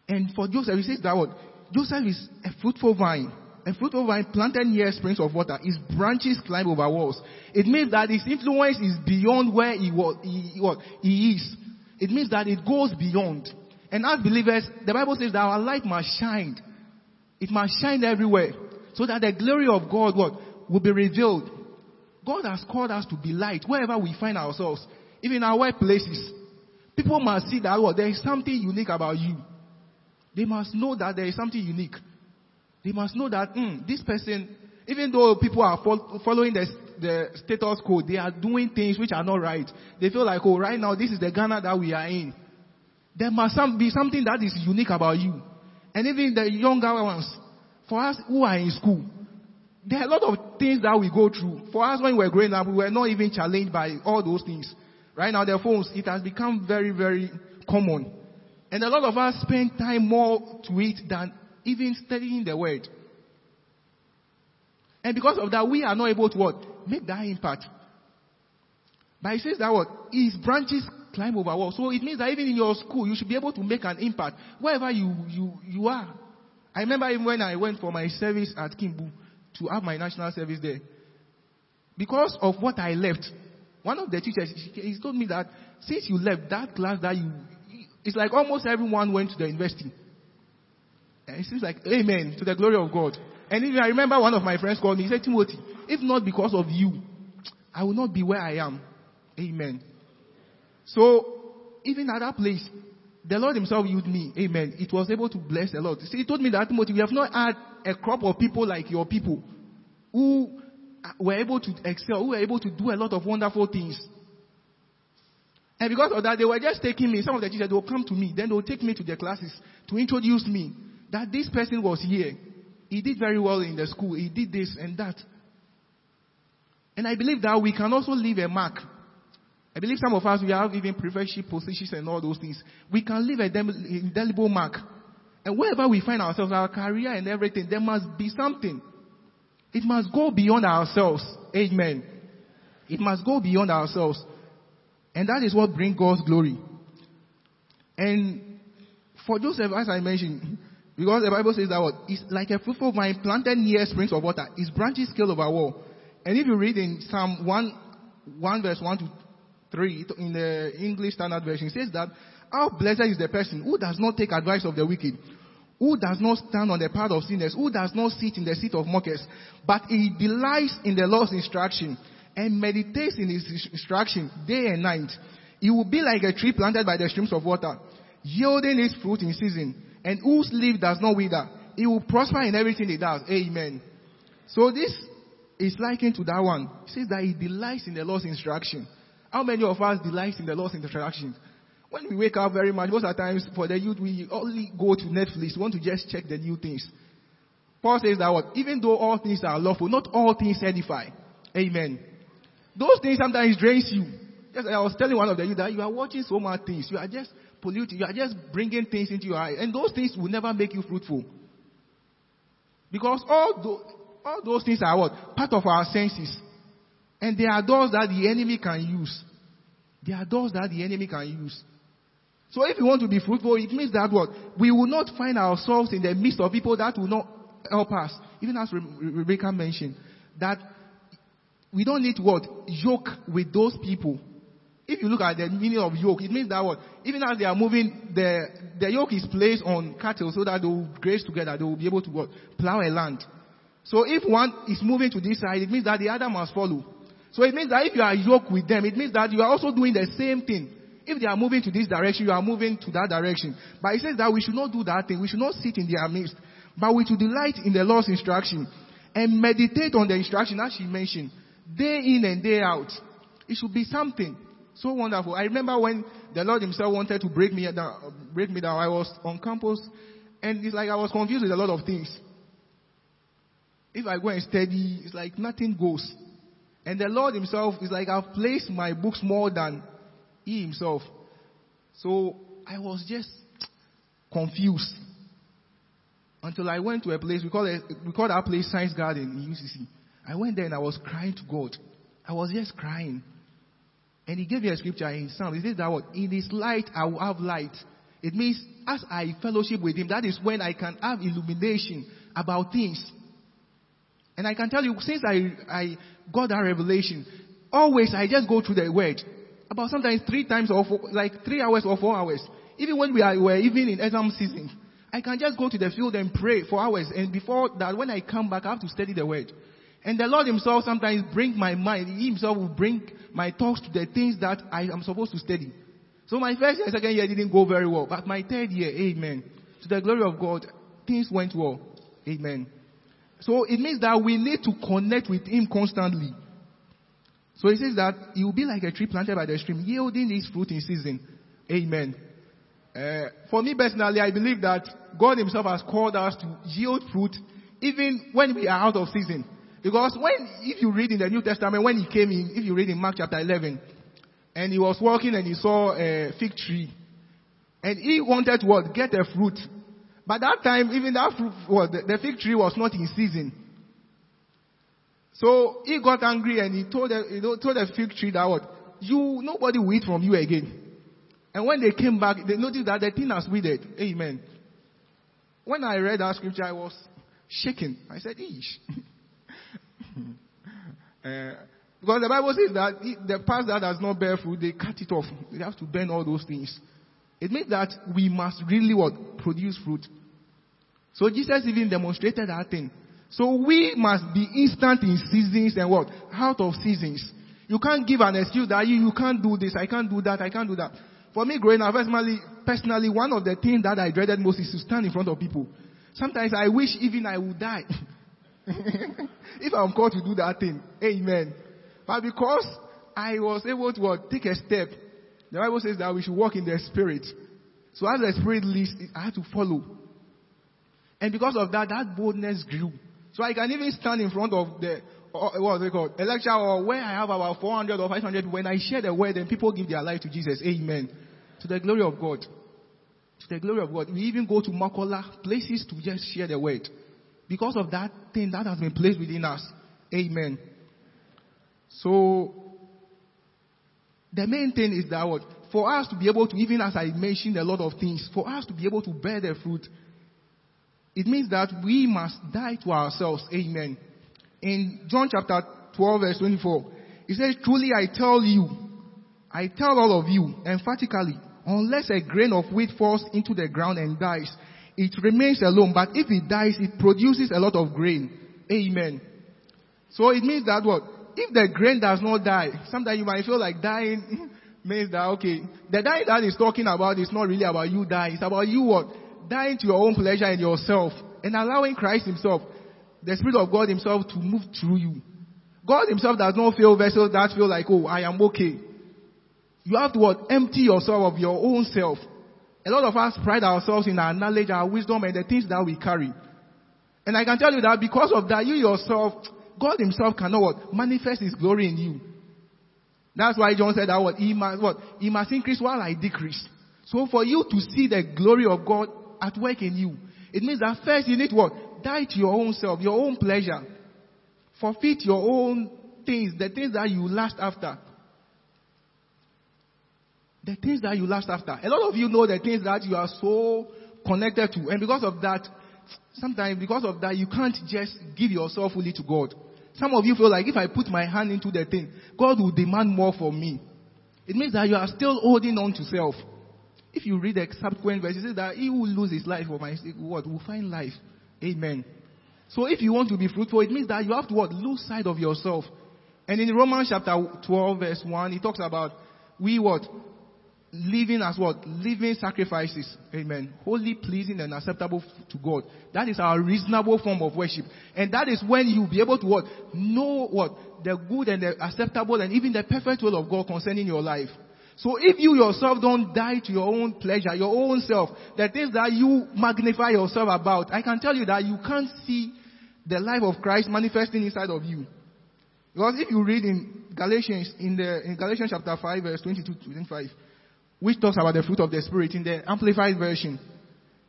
And for Joseph, he says that what? Joseph is a fruitful vine a fruitful vine planted near springs of water, his branches climb over walls. It means that his influence is beyond where he, was, he, what, he is. It means that it goes beyond. And as believers, the Bible says that our light must shine. It must shine everywhere. So that the glory of God what, will be revealed. God has called us to be light wherever we find ourselves. Even in our workplaces. People must see that what, there is something unique about you. They must know that there is something unique. They must know that mm, this person, even though people are following the, the status quo, they are doing things which are not right. They feel like, oh, right now this is the Ghana that we are in. There must be something that is unique about you. And even the younger ones, for us who are in school, there are a lot of things that we go through. For us when we were growing up, we were not even challenged by all those things. Right now, their phones, it has become very, very common. And a lot of us spend time more to it than even studying the word. And because of that, we are not able to what? Make that impact. But it says that what? His branches climb over walls. So it means that even in your school, you should be able to make an impact wherever you, you, you are. I remember even when I went for my service at Kimbu to have my national service there. Because of what I left, one of the teachers, he told me that since you left that class that you, it's like almost everyone went to the university. And it seems like, amen, to the glory of God. And even I remember one of my friends called me. He said, Timothy, if not because of you, I will not be where I am. Amen. So, even at that place, the Lord Himself used me. Amen. It was able to bless a lot. See, he told me that, Timothy, we have not had a crop of people like your people who were able to excel, who were able to do a lot of wonderful things. And because of that, they were just taking me. Some of the teachers, they will come to me. Then they will take me to their classes to introduce me. That this person was here. He did very well in the school. He did this and that. And I believe that we can also leave a mark. I believe some of us, we have even professorship positions and all those things. We can leave a indelible mark. And wherever we find ourselves, our career and everything, there must be something. It must go beyond ourselves. Amen. It must go beyond ourselves. And that is what brings God's glory. And for Joseph, as I mentioned, because the Bible says that what is like a fruitful vine planted near springs of water. Its branches scale over wall. And if you read in Psalm 1, 1 verse 1 to 3 in the English Standard Version, it says that how blessed is the person who does not take advice of the wicked, who does not stand on the path of sinners, who does not sit in the seat of mockers, but he delights in the Lord's instruction and meditates in his instruction day and night. He will be like a tree planted by the streams of water, yielding its fruit in season and whose leaf does not wither. He will prosper in everything he does. Amen. So this is likened to that one. It says that he delights in the Lord's instruction. How many of us delight in the Lord's instruction? When we wake up very much, most of the times for the youth, we only go to Netflix. We want to just check the new things. Paul says that what? Even though all things are lawful, not all things edify. Amen. Those things sometimes drains you. Yes, I was telling one of the youth that you are watching so much things. You are just polluting. You are just bringing things into your eye. And those things will never make you fruitful. Because all, those, all those things are what? Part of our senses. And they are doors that the enemy can use. They are doors that the enemy can use. So if you want to be fruitful, it means that what? We will not find ourselves in the midst of people that will not help us. Even as Rebecca mentioned, that we don't need what? Yoke with those people if you look at the meaning of yoke, it means that what? Even as they are moving, the, the yoke is placed on cattle so that they will graze together. They will be able to what? Plow a land. So if one is moving to this side, it means that the other must follow. So it means that if you are yoked with them, it means that you are also doing the same thing. If they are moving to this direction, you are moving to that direction. But it says that we should not do that thing. We should not sit in their midst. But we should delight in the Lord's instruction and meditate on the instruction as she mentioned, day in and day out. It should be something. So wonderful. I remember when the Lord Himself wanted to break me down, break me down. I was on campus, and it's like I was confused with a lot of things. If I go and study, it's like nothing goes. And the Lord Himself is like I've placed my books more than He Himself. So I was just confused until I went to a place we call it we call that place Science Garden in UCC. I went there and I was crying to God. I was just crying. And he gave me a scripture in Psalm. He says that what? In his light I will have light. It means as I fellowship with him, that is when I can have illumination about things. And I can tell you, since I, I got that revelation, always I just go through the word. About sometimes three times or four, like three hours or four hours. Even when we are, were even in exam season, I can just go to the field and pray for hours. And before that, when I come back, I have to study the word. And the Lord Himself sometimes bring my mind. He Himself will bring my thoughts to the things that I am supposed to study. So my first year, second year didn't go very well. But my third year, amen. To the glory of God, things went well. Amen. So it means that we need to connect with Him constantly. So He says that He will be like a tree planted by the stream, yielding its fruit in season. Amen. Uh, for me personally, I believe that God Himself has called us to yield fruit even when we are out of season. Because when, if you read in the New Testament, when he came in, if you read in Mark chapter 11, and he was walking and he saw a fig tree, and he wanted to what? Get a fruit. But that time, even that fruit, well, the, the fig tree was not in season. So he got angry and he told the, he told the fig tree that what? You, nobody will eat from you again. And when they came back, they noticed that the thing has withered. Amen. When I read that scripture, I was shaken. I said, Ish. uh, because the Bible says that the part that does not bear fruit, they cut it off. They have to burn all those things. It means that we must really what? Produce fruit. So Jesus even demonstrated that thing. So we must be instant in seasons and what? Out of seasons. You can't give an excuse that you, you can't do this, I can't do that, I can't do that. For me growing up, personally, personally, one of the things that I dreaded most is to stand in front of people. Sometimes I wish even I would die. if I'm called to do that thing. Amen. But because I was able to uh, take a step, the Bible says that we should walk in the Spirit. So as the Spirit leads, I had to follow. And because of that, that boldness grew. So I can even stand in front of the, or, what they call, a lecture or where I have about 400 or 500 when I share the word and people give their life to Jesus. Amen. To the glory of God. To the glory of God. We even go to Makola places to just share the word. Because of that thing that has been placed within us. Amen. So, the main thing is that what? For us to be able to, even as I mentioned a lot of things, for us to be able to bear the fruit, it means that we must die to ourselves. Amen. In John chapter 12 verse 24, it says, truly I tell you, I tell all of you emphatically, unless a grain of wheat falls into the ground and dies, it remains alone. But if it dies, it produces a lot of grain. Amen. So it means that what? If the grain does not die, sometimes you might feel like dying means that, okay, the dying that is talking about is not really about you dying. It's about you what? dying to your own pleasure and yourself and allowing Christ himself, the Spirit of God himself to move through you. God himself does not fill vessels that feel like, oh, I am okay. You have to what? Empty yourself of your own self. A lot of us pride ourselves in our knowledge, our wisdom, and the things that we carry. And I can tell you that because of that, you yourself, God himself cannot? Manifest his glory in you. That's why John said that what? He must, what? He must increase while I decrease. So for you to see the glory of God at work in you. It means that first you need what? Die to your own self, your own pleasure. Forfeit your own things, the things that you lust after. The things that you last after. A lot of you know the things that you are so connected to. And because of that, sometimes because of that, you can't just give yourself fully to God. Some of you feel like if I put my hand into the thing, God will demand more from me. It means that you are still holding on to self. If you read the subsequent verse, it says that he will lose his life for my sake, what? Will find life. Amen. So if you want to be fruitful, it means that you have to what? Lose sight of yourself. And in Romans chapter 12 verse 1, he talks about we what? Living as what? Living sacrifices. Amen. Holy, pleasing, and acceptable to God. That is our reasonable form of worship. And that is when you'll be able to what? Know what? The good and the acceptable and even the perfect will of God concerning your life. So if you yourself don't die to your own pleasure, your own self, the things that you magnify yourself about, I can tell you that you can't see the life of Christ manifesting inside of you. Because if you read in Galatians, in the, in Galatians chapter 5 verse 22 to 25, which talks about the fruit of the Spirit in the Amplified Version,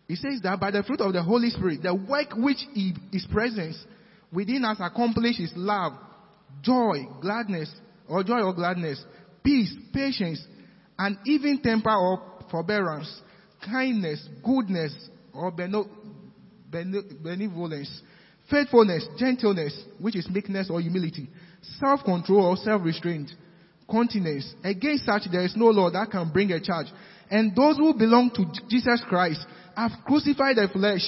it says that by the fruit of the Holy Spirit, the work which His presence within us accomplishes love, joy, gladness, or joy or gladness, peace, patience, and even temper or forbearance, kindness, goodness, or benevolence, faithfulness, gentleness, which is meekness or humility, self-control or self-restraint, continence. Against such there is no law that can bring a charge. And those who belong to Jesus Christ have crucified the flesh,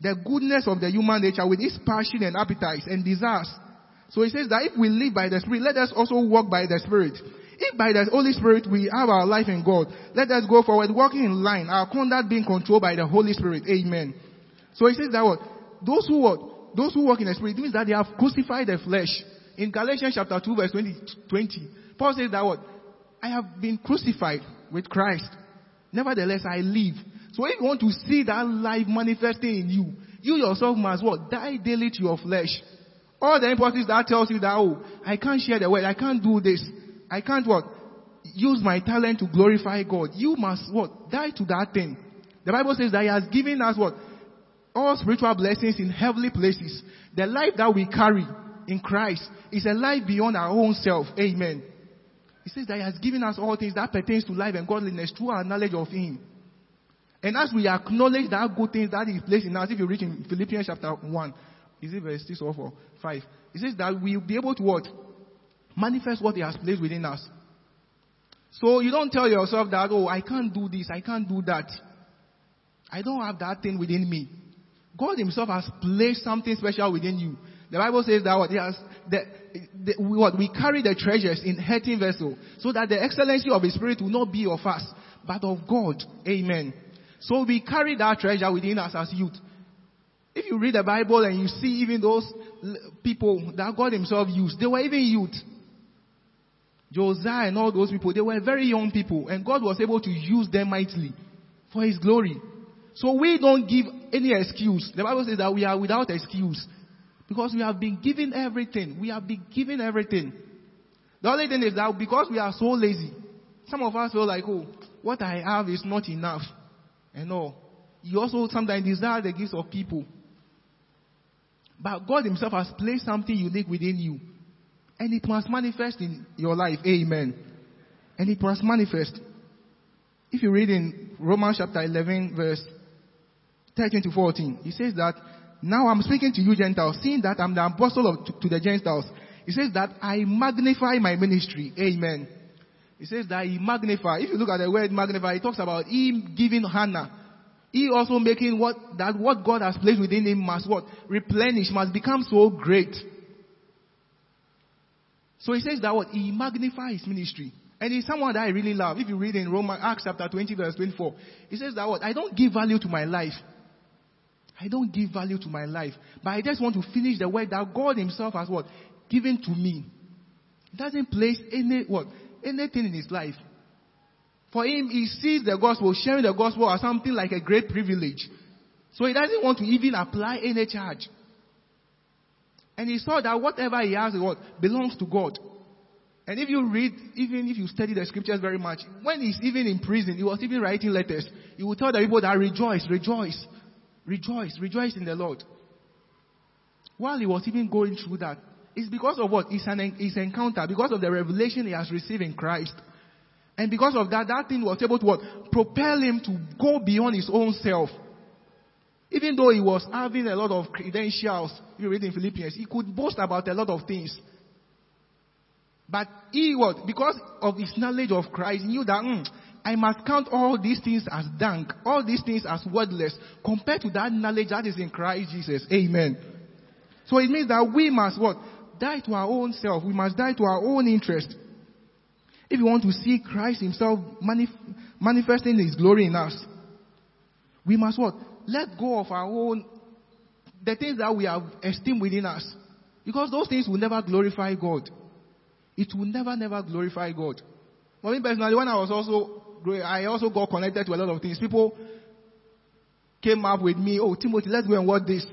the goodness of the human nature with its passion and appetites and desires. So he says that if we live by the Spirit, let us also walk by the Spirit. If by the Holy Spirit we have our life in God, let us go forward walking in line, our conduct being controlled by the Holy Spirit. Amen. So he says that what? Those who what? Those who walk in the Spirit means that they have crucified the flesh. In Galatians chapter 2 verse 20, 20 Paul says that what? I have been crucified with Christ. Nevertheless, I live. So if you want to see that life manifesting in you, You yourself must what? Die daily to your flesh. All the impulses that tells you that, oh, I can't share the word, I can't do this, I can't what? Use my talent to glorify God. You must what? Die to that thing. The Bible says that He has given us what? All spiritual blessings in heavenly places. The life that we carry in Christ is a life beyond our own self. Amen. He says that He has given us all things that pertains to life and godliness through our knowledge of Him. And as we acknowledge that good things that is placed in us, if you read in Philippians chapter 1, is it verse 6 or 4? 5. It says that we'll be able to what? Manifest what He has placed within us. So you don't tell yourself that, oh, I can't do this, I can't do that. I don't have that thing within me. God Himself has placed something special within you. The Bible says that what, He has, the, the, what we carry the treasures in earthen vessel, so that the excellency of His Spirit will not be of us, but of God. Amen. So we carry that treasure within us as youth. If you read the Bible and you see even those people that God Himself used, they were even youth. Josiah and all those people, they were very young people, and God was able to use them mightily for His glory. So we don't give any excuse. The Bible says that we are without excuse. Because we have been given everything. We have been given everything. The only thing is that because we are so lazy, some of us feel like, oh, what I have is not enough. And all. You also sometimes desire the gifts of people. But God Himself has placed something unique within you. And it must manifest in your life. Amen. And it must manifest. If you read in Romans chapter 11 verse 13 to 14, he says that, now I'm speaking to you Gentiles, seeing that I'm the apostle of, to, to the Gentiles. He says that I magnify my ministry. Amen. He says that he magnify. If you look at the word magnify, he talks about him giving Hannah. He also making what, that what God has placed within him must what? Replenish, must become so great. So he says that what? He magnify his ministry. And he's someone that I really love. If you read in Romans Acts chapter 20 verse 24, he says that what? I don't give value to my life. I don't give value to my life. But I just want to finish the work that God himself has what? Given to me. He doesn't place any what? Anything in his life. For him, he sees the gospel, sharing the gospel as something like a great privilege. So he doesn't want to even apply any charge. And he saw that whatever he has what belongs to God. And if you read, even if you study the scriptures very much, when he's even in prison, he was even writing letters. He would tell the people that rejoice, rejoice, rejoice, rejoice in the Lord. While he was even going through that, it's because of what? It's an it's encounter, because of the revelation he has received in Christ. And because of that, that thing was able to what? Propel him to go beyond his own self. Even though he was having a lot of credentials, you read in Philippians, he could boast about a lot of things. But he was, Because of his knowledge of Christ, he knew that mm, I must count all these things as dank, all these things as worthless, compared to that knowledge that is in Christ Jesus. Amen. So it means that we must what? Die to our own self. We must die to our own interest. If you want to see Christ himself manif- manifesting his glory in us, we must what? let go of our own, the things that we have esteemed within us. Because those things will never glorify God. It will never, never glorify God. For me personally, when I was also, I also got connected to a lot of things. People came up with me, oh, Timothy, let's go and watch this.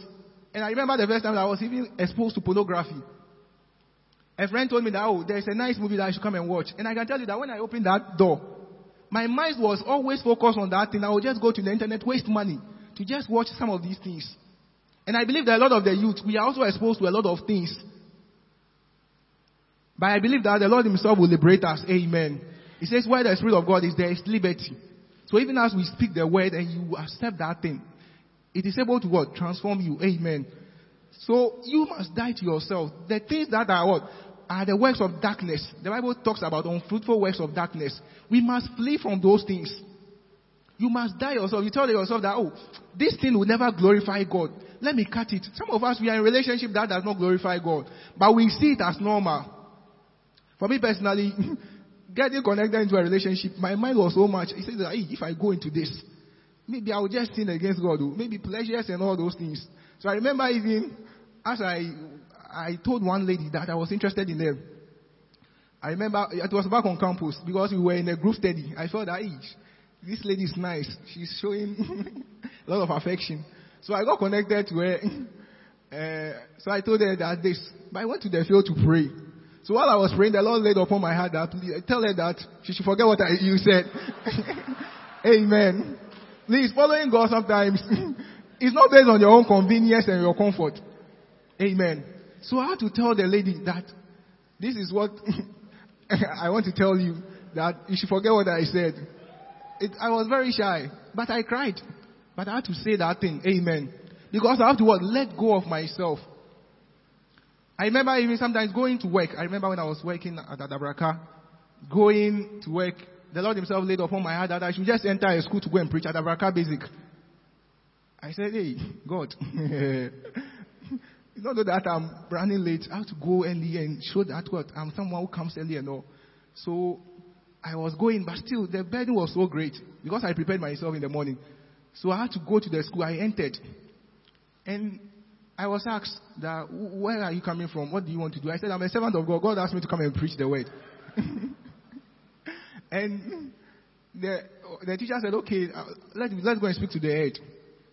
And I remember the first time I was even exposed to pornography. A friend told me that, oh, there's a nice movie that I should come and watch. And I can tell you that when I opened that door, my mind was always focused on that thing. I would just go to the internet, waste money to just watch some of these things. And I believe that a lot of the youth, we are also exposed to a lot of things. But I believe that the Lord Himself will liberate us. Amen. He says, where the Spirit of God is, there is liberty. So even as we speak the word and you accept that thing, it is able to what? Transform you. Amen. So you must die to yourself. The things that are what? Are the works of darkness. The Bible talks about unfruitful works of darkness. We must flee from those things. You must die yourself. You tell yourself that, oh, this thing will never glorify God. Let me cut it. Some of us, we are in relationship that does not glorify God. But we see it as normal. For me personally, getting connected into a relationship, my mind was so much. He said hey, if I go into this, maybe I will just sin against God. Oh. Maybe pleasures and all those things. So I remember even, as I, I told one lady that I was interested in them. I remember, it was back on campus because we were in a group study. I felt that, hey, this lady is nice. She's showing a lot of affection. So I got connected to her. Uh, so I told her that this, but I went to the field to pray. So while I was praying, the Lord laid upon my heart that please, tell her that she should forget what I, you said. Amen. Please, following God sometimes it's not based on your own convenience and your comfort. Amen. So I had to tell the lady that this is what I want to tell you that you should forget what I said. It, I was very shy, but I cried. But I had to say that thing. Amen. Because I have to what? Let go of myself. I remember even sometimes going to work. I remember when I was working at Adabraka, going to work, the Lord Himself laid upon my heart that I should just enter a school to go and preach at Adabraka Basic. I said, hey, God, it's not that I'm running late. I have to go early and show that what I'm someone who comes early and all. So I was going, but still the burden was so great because I prepared myself in the morning. So I had to go to the school. I entered. And I was asked that, where are you coming from? What do you want to do? I said, I'm a servant of God. God asked me to come and preach the word. and the, the teacher said, okay, uh, let, let's go and speak to the head.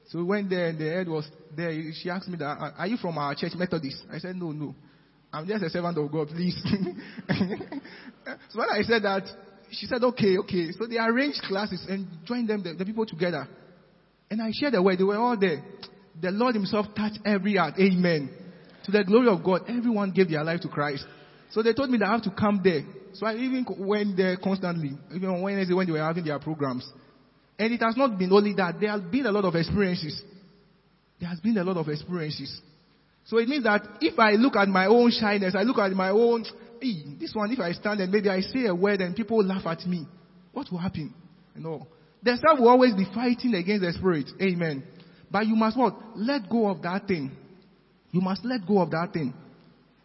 So we went there and the head was there. She asked me that, are you from our church Methodist? I said, no, no. I'm just a servant of God, please. so when I said that, she said, okay, okay. So they arranged classes and joined them, the, the people together. And I shared the word. They were all there. The Lord Himself touched every heart. Amen. To the glory of God, everyone gave their life to Christ. So they told me that I have to come there. So I even went there constantly, even on Wednesday when they were having their programs. And it has not been only that. There has been a lot of experiences. There has been a lot of experiences. So it means that if I look at my own shyness, I look at my own, hey, this one, if I stand and maybe I say a word and people laugh at me, what will happen? You know, the self will always be fighting against the spirit. Amen. But you must what? Let go of that thing. You must let go of that thing.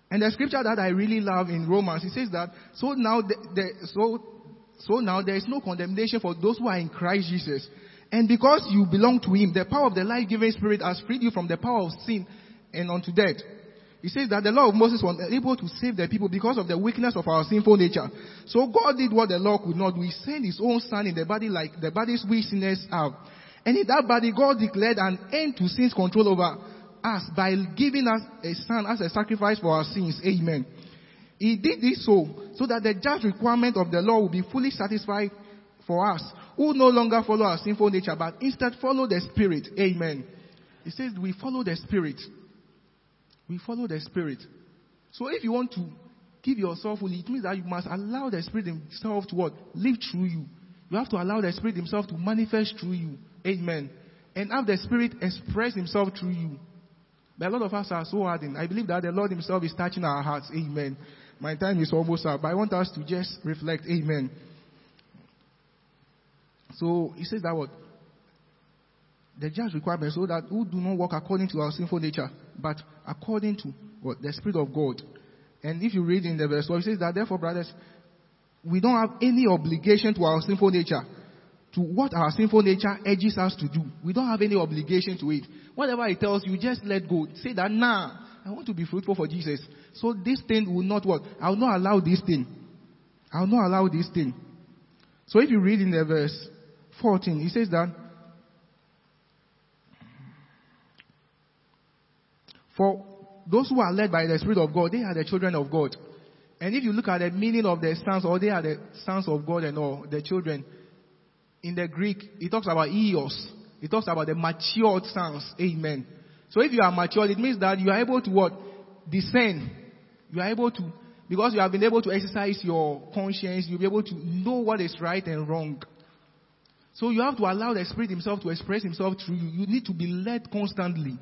And the scripture that I really love in Romans, it says that, so now the, the so so now there is no condemnation for those who are in Christ Jesus. And because you belong to Him, the power of the life-giving Spirit has freed you from the power of sin and unto death. He says that the law of Moses was able to save the people because of the weakness of our sinful nature. So God did what the law could not do. He sent His own Son in the body like the bodies we sinners have. And in that body, God declared an end to sin's control over us by giving us a Son as a sacrifice for our sins. Amen. He did this so, so that the just requirement of the law will be fully satisfied for us, who no longer follow our sinful nature, but instead follow the Spirit. Amen. He says we follow the Spirit. We follow the Spirit. So if you want to give yourself fully, it means that you must allow the Spirit Himself to what? Live through you. You have to allow the Spirit Himself to manifest through you. Amen. And have the Spirit express Himself through you. But a lot of us are so hardened. I believe that the Lord Himself is touching our hearts. Amen. My time is almost up, but I want us to just reflect. Amen. So he says that what? The just requirement so that who do not walk according to our sinful nature, but according to what? The Spirit of God. And if you read in the verse 12, it says that therefore, brothers, we don't have any obligation to our sinful nature, to what our sinful nature urges us to do. We don't have any obligation to it. Whatever it tells you, just let go. Say that, nah, I want to be fruitful for Jesus. So this thing will not work. I will not allow this thing. I will not allow this thing. So if you read in the verse 14, he says that, for those who are led by the Spirit of God, they are the children of God. And if you look at the meaning of the sons, or they are the sons of God and all, the children, in the Greek, it talks about eos. It talks about the matured sons. Amen. So if you are matured, it means that you are able to what? Discern. You are able to, because you have been able to exercise your conscience, you'll be able to know what is right and wrong. So you have to allow the Spirit Himself to express Himself through you. You need to be led constantly.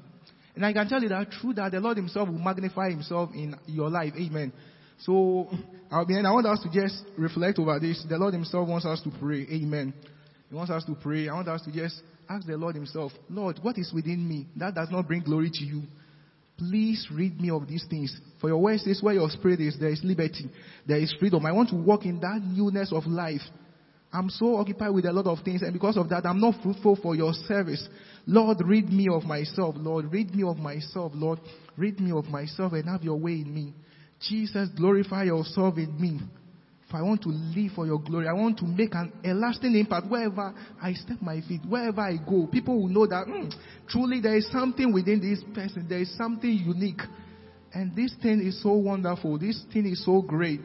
And I can tell you that through that, the Lord Himself will magnify Himself in your life. Amen. So, I want us to just reflect over this. The Lord Himself wants us to pray. Amen. He wants us to pray. I want us to just ask the Lord Himself, Lord, what is within me that does not bring glory to you? Please rid me of these things. For your word says, where your spirit is, there is liberty, there is freedom. I want to walk in that newness of life. I'm so occupied with a lot of things, and because of that, I'm not fruitful for your service. Lord, rid me of myself. Lord, rid me of myself. Lord, rid me of myself and have your way in me. Jesus, glorify yourself in me. If I want to live for your glory, I want to make an a lasting impact wherever I step my feet, wherever I go. People will know that mm, truly there is something within this person. There is something unique. And this thing is so wonderful. This thing is so great.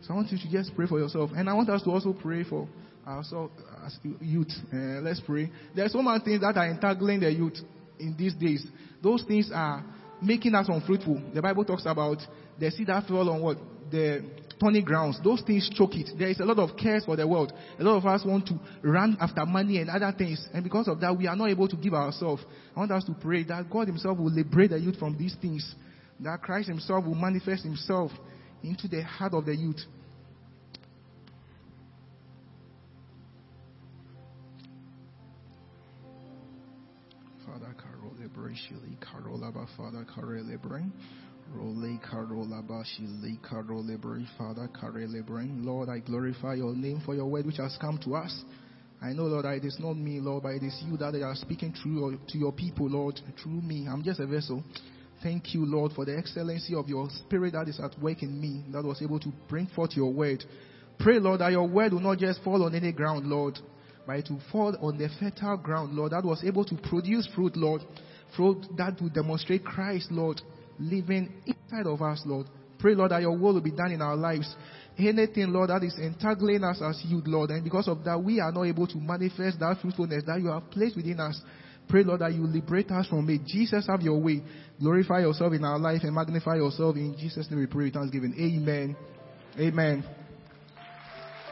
So I want you to just pray for yourself. And I want us to also pray for ourselves as youth. Uh, let's pray. There are so many things that are entangling the youth in these days. Those things are making us unfruitful. The Bible talks about the seed that fell on what? The thorny grounds. Those things choke it. There is a lot of cares for the world. A lot of us want to run after money and other things. And because of that, we are not able to give ourselves. I want us to pray that God Himself will liberate the youth from these things. That Christ Himself will manifest Himself into the heart of the youth. Father, Carol Father, Carol Father. Lord, I glorify your name for your word which has come to us. I know, Lord, that it is not me, Lord, but it is you that are speaking through to your people, Lord, through me. I'm just a vessel. Thank you, Lord, for the excellency of your spirit that is at work in me, that was able to bring forth your word. Pray, Lord, that your word will not just fall on any ground, Lord, but it will fall on the fertile ground, Lord, that was able to produce fruit, Lord, fruit that will demonstrate Christ, Lord, living inside of us, Lord. Pray, Lord, that your will will be done in our lives. Anything, Lord, that is entangling us as youth, Lord, and because of that, we are not able to manifest that fruitfulness that you have placed within us. Pray, Lord, that you liberate us from it. Jesus, have your way. Glorify yourself in our life and magnify yourself. In Jesus' name we pray with thanksgiving. Amen. Amen.